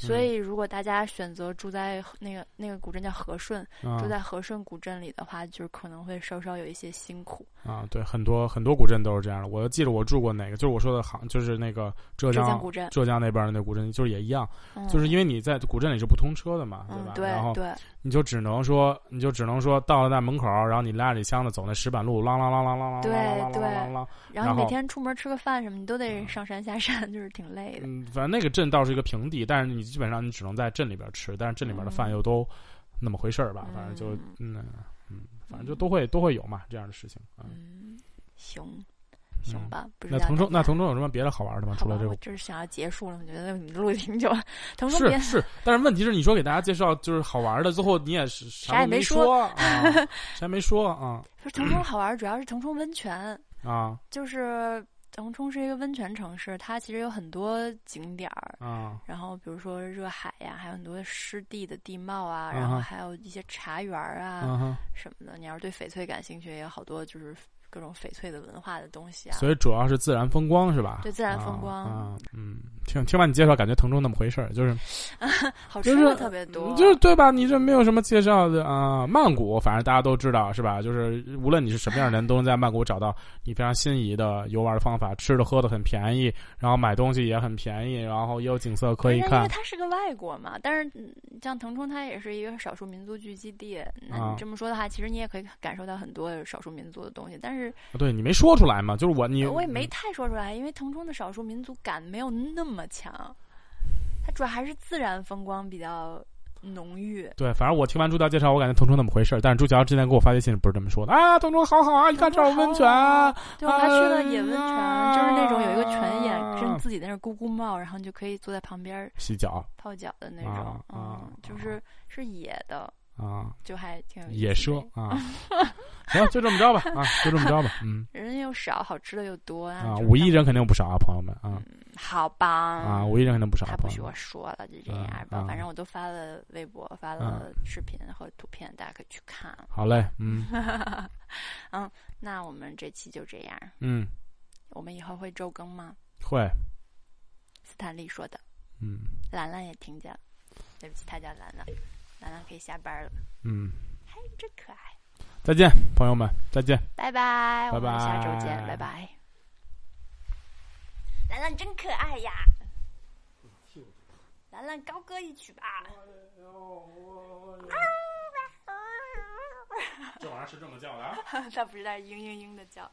所以，如果大家选择住在那个那个古镇叫和顺，啊住在和顺古镇里的话，就是可能会稍稍有一些辛苦。啊，对，很多很多古镇都是这样的。我记得我住过哪个，就是我说的杭，就是那个浙江浙江古镇浙江那边的那古镇，就是也一样，嗯、就是因为你在古镇里是不通车的嘛，对吧？对然后对，你就只能说，你就只能说到了那门口，然后你拉着箱子走那石板路，啷啷啷啷啷啷对对。然后你每天出门吃个饭什么，你都得上山下山，就是挺累的。嗯，反正那个镇倒是一个平地，但是你基本上你只能在镇里边吃，但是镇里边的饭又都那么回事儿吧，反正就嗯嗯，反正就都会都会有嘛这样的事情啊。嗯，行行吧，不知那腾冲那腾冲有什么别的好玩的吗？除了这个我就是想要结束了，我觉得你录的挺久了。腾冲别是是，但是问题是，你说给大家介绍就是好玩的，最后你也是 [LAUGHS] 啥 [LAUGHS] 也没说啥也没说啊说腾冲好玩，主要是腾冲温泉，啊就是腾冲是一个温泉城市，它其实有很多景点儿。啊然后，比如说热海呀，还有很多湿地的地貌啊，嗯然后还有一些茶园啊！什么的。你要是对翡翠感兴趣，也有好多就是各种翡翠的文化的东西啊。所以主要是自然风光是吧？对自然风光啊啊嗯，听听完你介绍，感觉腾冲那么回事儿，就是 [LAUGHS] 好吃的特别多，就是对吧？你这没有什么介绍的啊。曼谷，反正大家都知道是吧？就是无论你是什么样的人，都能在曼谷找到你非常心仪的游玩的方法，吃的喝的很便宜，然后买东西也很便宜，然后也有景色可以看因为。它是个外国嘛，但是嗯像腾冲，它也是一个少数民族聚集地。那啊你这么说的话，其实你也可以感受到很多少数民族的东西。但是对你没说出来嘛？就是我你我也没太说出来，因为腾冲的少数民族感没有那么强，它主要还是自然风光比较浓郁。对，反正我听完朱桥介绍，我感觉腾冲那么回事儿。但是朱桥之前给我发微信不是这么说的啊，腾冲好好啊，你看这儿有温泉啊，对，我还去了野温泉，啊就是那种有一个泉眼，是自己在那儿咕咕冒，然后你就可以坐在旁边洗脚泡脚的那种。嗯，就是是野的，啊，就还挺野奢啊。[LAUGHS] 行，就这么着吧啊，就这么着吧，嗯 [LAUGHS] 人又少，好吃的又多啊。啊，五一人肯定不少啊，朋友们啊好吧。啊，五一人肯定不少啊，他不许我说了，就这样吧。嗯嗯反正我都发了微博，发了视频和图片，大家可以去看。好嘞，嗯 [LAUGHS] 嗯那我们这期就这样，嗯，我们以后会周更吗？会，斯坦利说的，嗯兰兰也听见了。对不起，他叫兰兰，兰兰可以下班了。嗯，嗨，真可爱。再见，朋友们，再见。拜拜，我们拜下周拜见，拜拜。兰兰真可爱呀！兰兰高歌一曲吧。这玩意儿是这么叫的啊？[LAUGHS] 他不是在嘤嘤嘤的叫。